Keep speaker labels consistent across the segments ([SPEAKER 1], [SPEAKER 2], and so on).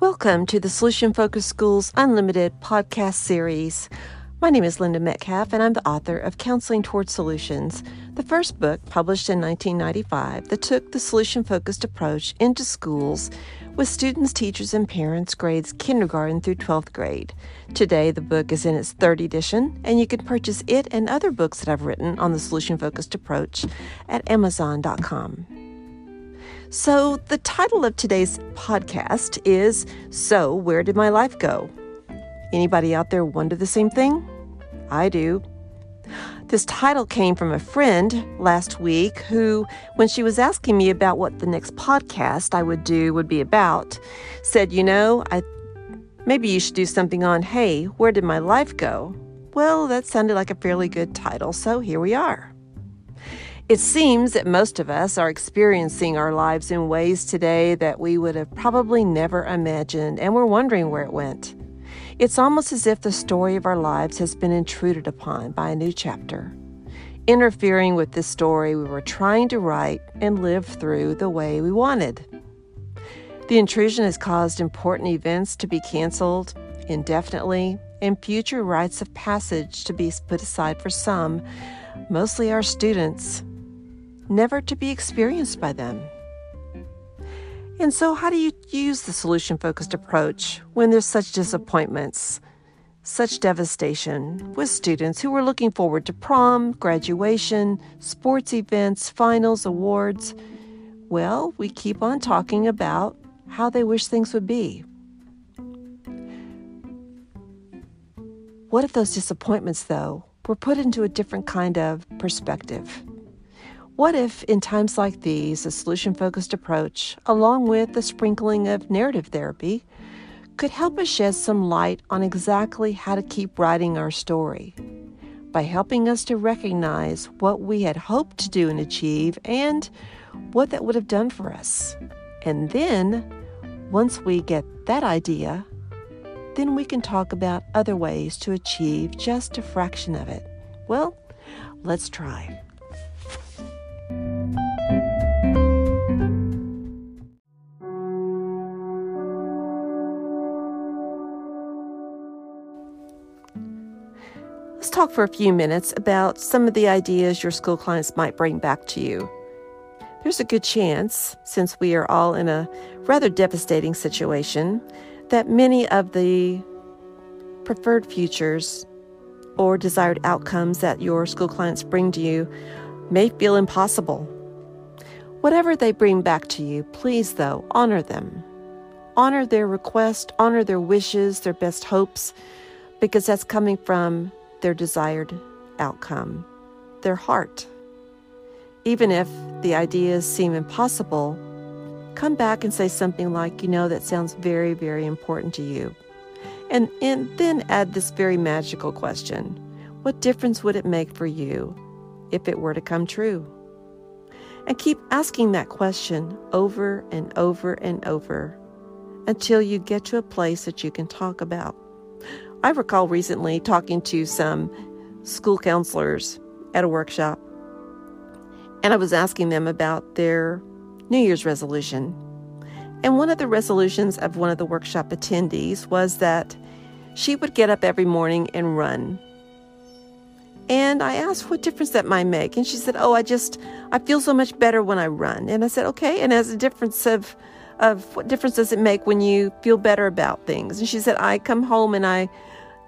[SPEAKER 1] Welcome to the Solution Focused Schools Unlimited podcast series. My name is Linda Metcalf, and I'm the author of Counseling Towards Solutions, the first book published in 1995 that took the solution focused approach into schools with students, teachers, and parents grades kindergarten through 12th grade. Today, the book is in its third edition, and you can purchase it and other books that I've written on the solution focused approach at Amazon.com. So, the title of today's podcast is So, Where Did My Life Go? Anybody out there wonder the same thing? I do. This title came from a friend last week who, when she was asking me about what the next podcast I would do would be about, said, You know, I maybe you should do something on, Hey, where did my life go? Well, that sounded like a fairly good title, so here we are. It seems that most of us are experiencing our lives in ways today that we would have probably never imagined, and we're wondering where it went. It's almost as if the story of our lives has been intruded upon by a new chapter, interfering with the story we were trying to write and live through the way we wanted. The intrusion has caused important events to be canceled indefinitely and future rites of passage to be put aside for some, mostly our students never to be experienced by them. And so, how do you use the solution focused approach when there's such disappointments, such devastation with students who are looking forward to prom, graduation, sports events, finals, awards? Well, we keep on talking about how they wish things would be. What if those disappointments, though, were put into a different kind of perspective? What if, in times like these, a solution focused approach, along with the sprinkling of narrative therapy, could help us shed some light on exactly how to keep writing our story by helping us to recognize what we had hoped to do and achieve and what that would have done for us. And then, once we get that idea, then we can talk about other ways to achieve just a fraction of it. Well, let's try. Let's talk for a few minutes about some of the ideas your school clients might bring back to you. There's a good chance, since we are all in a rather devastating situation, that many of the preferred futures or desired outcomes that your school clients bring to you may feel impossible. Whatever they bring back to you, please, though, honor them. Honor their request, honor their wishes, their best hopes, because that's coming from their desired outcome, their heart. Even if the ideas seem impossible, come back and say something like, you know, that sounds very, very important to you. And, and then add this very magical question What difference would it make for you if it were to come true? And keep asking that question over and over and over until you get to a place that you can talk about. I recall recently talking to some school counselors at a workshop, and I was asking them about their New Year's resolution. And one of the resolutions of one of the workshop attendees was that she would get up every morning and run. And I asked what difference that might make. And she said, Oh, I just, I feel so much better when I run. And I said, Okay. And as a difference of, of what difference does it make when you feel better about things? And she said, I come home and I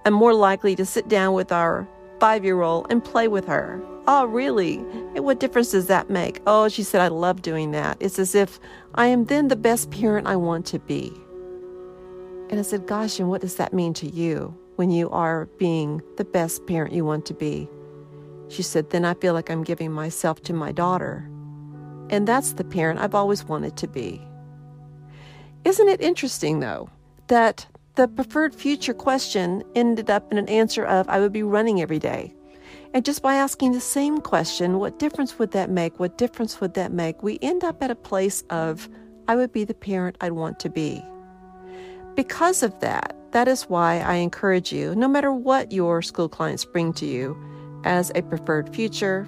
[SPEAKER 1] am more likely to sit down with our five year old and play with her. Oh, really? And what difference does that make? Oh, she said, I love doing that. It's as if I am then the best parent I want to be. And I said, Gosh, and what does that mean to you when you are being the best parent you want to be? She said, Then I feel like I'm giving myself to my daughter. And that's the parent I've always wanted to be. Isn't it interesting, though, that the preferred future question ended up in an answer of, I would be running every day. And just by asking the same question, what difference would that make? What difference would that make? We end up at a place of, I would be the parent I'd want to be. Because of that, that is why I encourage you, no matter what your school clients bring to you as a preferred future,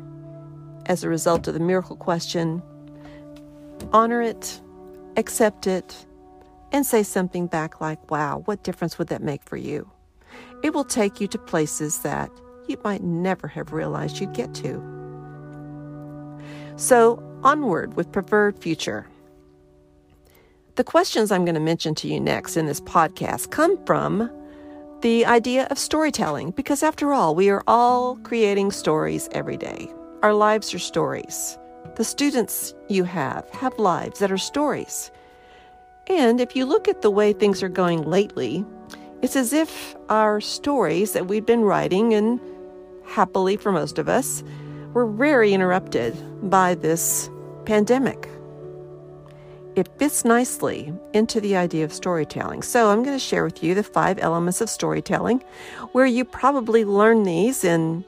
[SPEAKER 1] as a result of the miracle question, honor it, accept it, and say something back like, Wow, what difference would that make for you? It will take you to places that you might never have realized you'd get to. So, onward with preferred future. The questions I'm going to mention to you next in this podcast come from the idea of storytelling, because after all, we are all creating stories every day. Our lives are stories. The students you have have lives that are stories. And if you look at the way things are going lately, it's as if our stories that we've been writing, and happily for most of us, were very interrupted by this pandemic. It fits nicely into the idea of storytelling. So, I'm going to share with you the five elements of storytelling, where you probably learn these in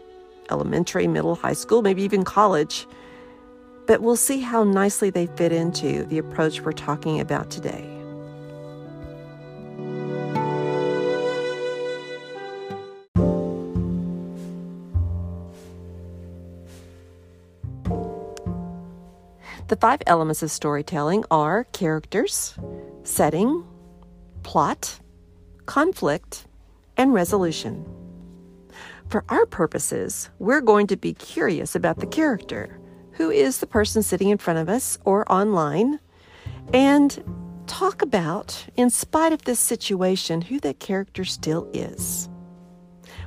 [SPEAKER 1] elementary, middle, high school, maybe even college. But we'll see how nicely they fit into the approach we're talking about today. The five elements of storytelling are characters, setting, plot, conflict, and resolution. For our purposes, we're going to be curious about the character. Who is the person sitting in front of us or online? And talk about, in spite of this situation, who that character still is.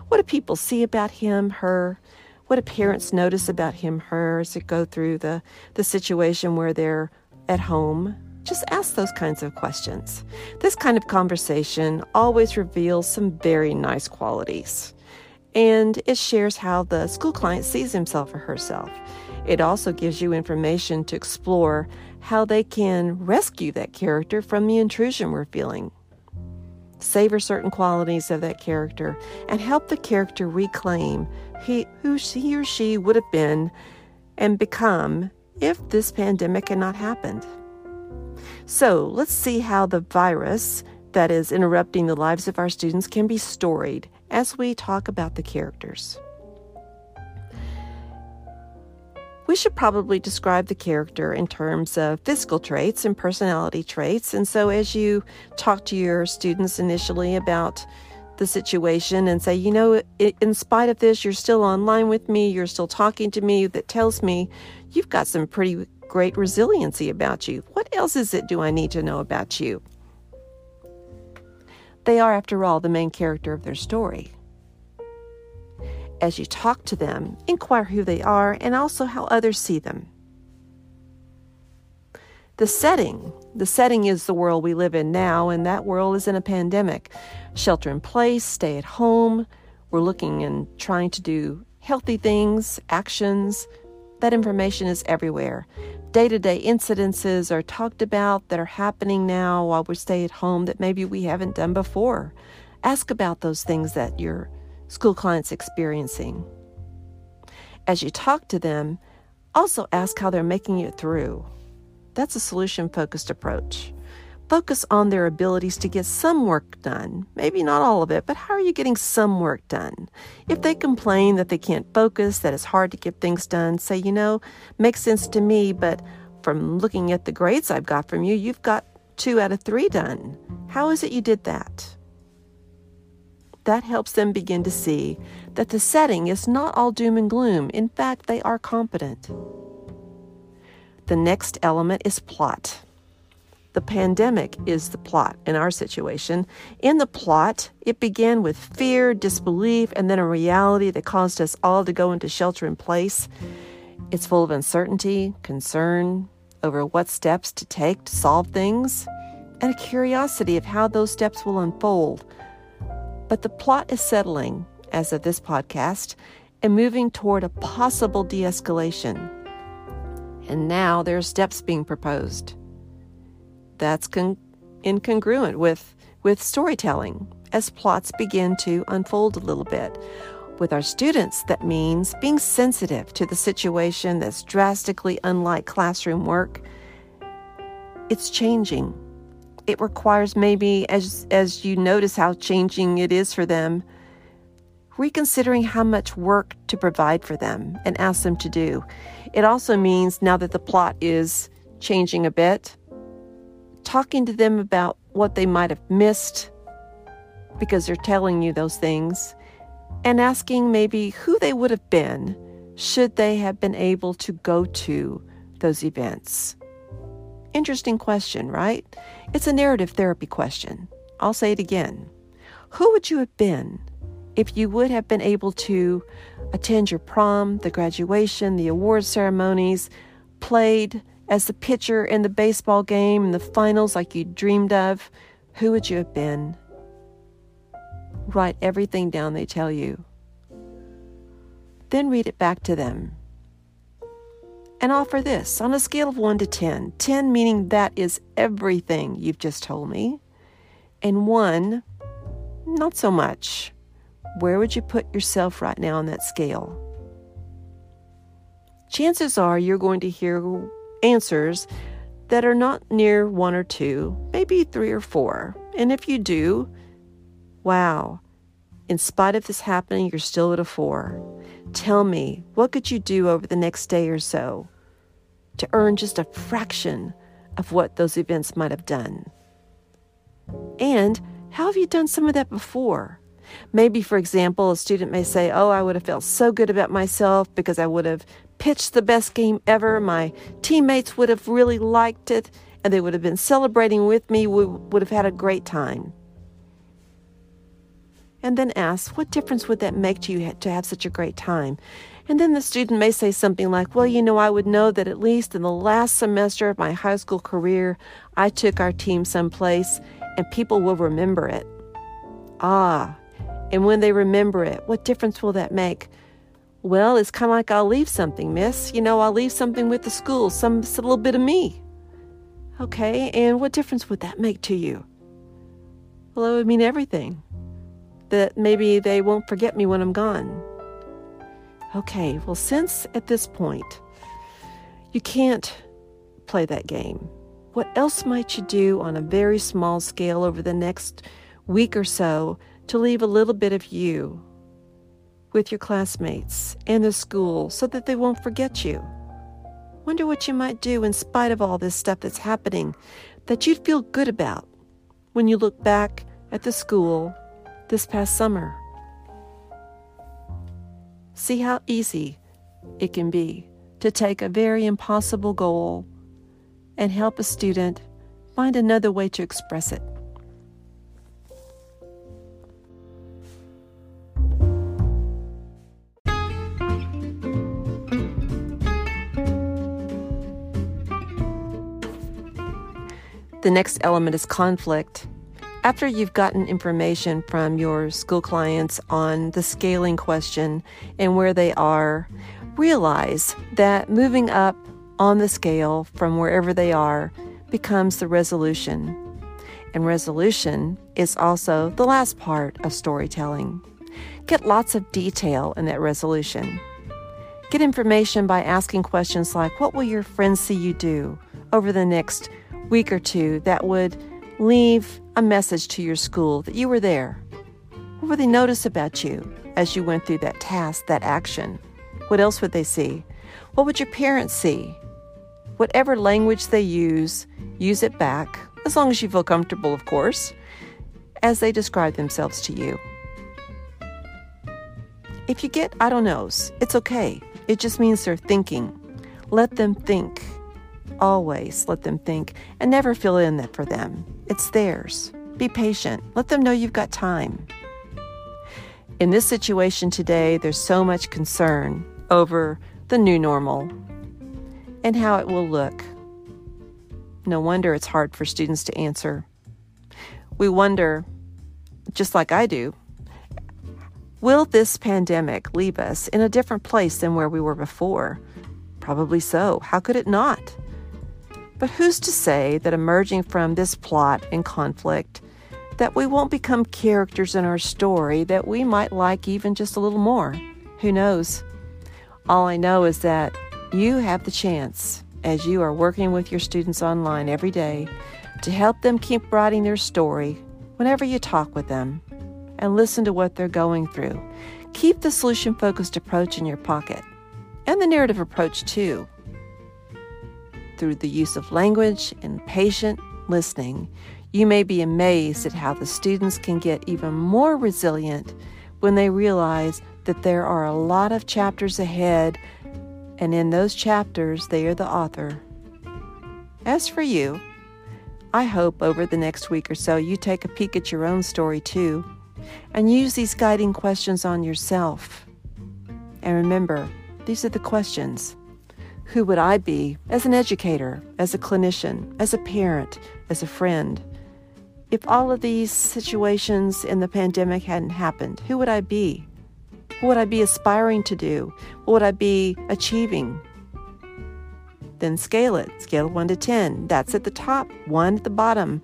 [SPEAKER 1] What do people see about him, her? What do parents notice about him, her, as they go through the, the situation where they're at home? Just ask those kinds of questions. This kind of conversation always reveals some very nice qualities. And it shares how the school client sees himself or herself. It also gives you information to explore how they can rescue that character from the intrusion we're feeling savor certain qualities of that character, and help the character reclaim he, who he or she would have been and become if this pandemic had not happened. So let's see how the virus that is interrupting the lives of our students can be storied as we talk about the characters. We should probably describe the character in terms of physical traits and personality traits. And so, as you talk to your students initially about the situation and say, you know, in spite of this, you're still online with me, you're still talking to me, that tells me you've got some pretty great resiliency about you. What else is it do I need to know about you? They are, after all, the main character of their story as you talk to them, inquire who they are and also how others see them. The setting, the setting is the world we live in now, and that world is in a pandemic. Shelter in place, stay at home. We're looking and trying to do healthy things, actions. That information is everywhere. Day to day incidences are talked about that are happening now while we stay at home that maybe we haven't done before. Ask about those things that you're school clients experiencing. As you talk to them, also ask how they're making it through. That's a solution focused approach. Focus on their abilities to get some work done. Maybe not all of it, but how are you getting some work done? If they complain that they can't focus, that it's hard to get things done, say, you know, makes sense to me, but from looking at the grades I've got from you, you've got two out of three done. How is it you did that? That helps them begin to see that the setting is not all doom and gloom. In fact, they are competent. The next element is plot. The pandemic is the plot in our situation. In the plot, it began with fear, disbelief, and then a reality that caused us all to go into shelter in place. It's full of uncertainty, concern over what steps to take to solve things, and a curiosity of how those steps will unfold but the plot is settling, as of this podcast, and moving toward a possible de escalation. And now there are steps being proposed. That's con- incongruent with, with storytelling as plots begin to unfold a little bit. With our students, that means being sensitive to the situation that's drastically unlike classroom work. It's changing it requires maybe as as you notice how changing it is for them reconsidering how much work to provide for them and ask them to do it also means now that the plot is changing a bit talking to them about what they might have missed because they're telling you those things, and asking maybe who they would have been should they have been able to go to those events. Interesting question, right? It's a narrative therapy question. I'll say it again. Who would you have been if you would have been able to attend your prom, the graduation, the award ceremonies, played as the pitcher in the baseball game and the finals like you dreamed of? Who would you have been? Write everything down they tell you. Then read it back to them. And offer this on a scale of 1 to 10. 10 meaning that is everything you've just told me, and 1, not so much. Where would you put yourself right now on that scale? Chances are you're going to hear answers that are not near one or two, maybe three or four. And if you do, wow, in spite of this happening, you're still at a four. Tell me, what could you do over the next day or so to earn just a fraction of what those events might have done? And how have you done some of that before? Maybe, for example, a student may say, Oh, I would have felt so good about myself because I would have pitched the best game ever. My teammates would have really liked it and they would have been celebrating with me. We would have had a great time. And then ask, What difference would that make to you to have such a great time? And then the student may say something like, Well, you know, I would know that at least in the last semester of my high school career, I took our team someplace and people will remember it. Ah, and when they remember it, what difference will that make? Well, it's kind of like I'll leave something, miss. You know, I'll leave something with the school, some, little bit of me. Okay, and what difference would that make to you? Well, it would mean everything. That maybe they won't forget me when I'm gone. Okay, well, since at this point you can't play that game, what else might you do on a very small scale over the next week or so to leave a little bit of you with your classmates and the school so that they won't forget you. Wonder what you might do in spite of all this stuff that's happening that you'd feel good about when you look back at the school this past summer. See how easy it can be to take a very impossible goal and help a student find another way to express it. The next element is conflict. After you've gotten information from your school clients on the scaling question and where they are, realize that moving up on the scale from wherever they are becomes the resolution. And resolution is also the last part of storytelling. Get lots of detail in that resolution. Get information by asking questions like What will your friends see you do over the next week or two that would leave a message to your school that you were there? What would they notice about you as you went through that task, that action? What else would they see? What would your parents see? Whatever language they use, use it back, as long as you feel comfortable, of course, as they describe themselves to you. If you get I don't knows, it's okay. It just means they're thinking. Let them think. Always let them think and never fill in that for them. It's theirs. Be patient. Let them know you've got time. In this situation today, there's so much concern over the new normal and how it will look. No wonder it's hard for students to answer. We wonder, just like I do, will this pandemic leave us in a different place than where we were before? Probably so. How could it not? But who's to say that emerging from this plot and conflict, that we won't become characters in our story that we might like even just a little more? Who knows? All I know is that you have the chance, as you are working with your students online every day, to help them keep writing their story whenever you talk with them and listen to what they're going through. Keep the solution focused approach in your pocket and the narrative approach too through the use of language and patient listening, You may be amazed at how the students can get even more resilient when they realize that there are a lot of chapters ahead, and in those chapters, they are the author. As for you, I hope over the next week or so you take a peek at your own story too and use these guiding questions on yourself. And remember, these are the questions Who would I be as an educator, as a clinician, as a parent, as a friend? If all of these situations in the pandemic hadn't happened, who would I be? What would I be aspiring to do? What would I be achieving? Then scale it. Scale 1 to 10. That's at the top, 1 at the bottom.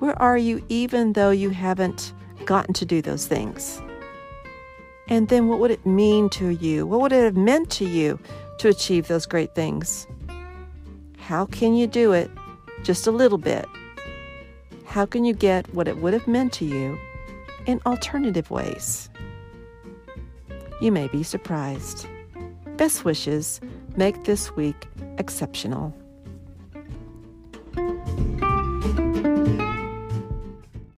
[SPEAKER 1] Where are you even though you haven't gotten to do those things? And then what would it mean to you? What would it have meant to you to achieve those great things? How can you do it just a little bit? How can you get what it would have meant to you in alternative ways? You may be surprised. Best wishes. Make this week exceptional.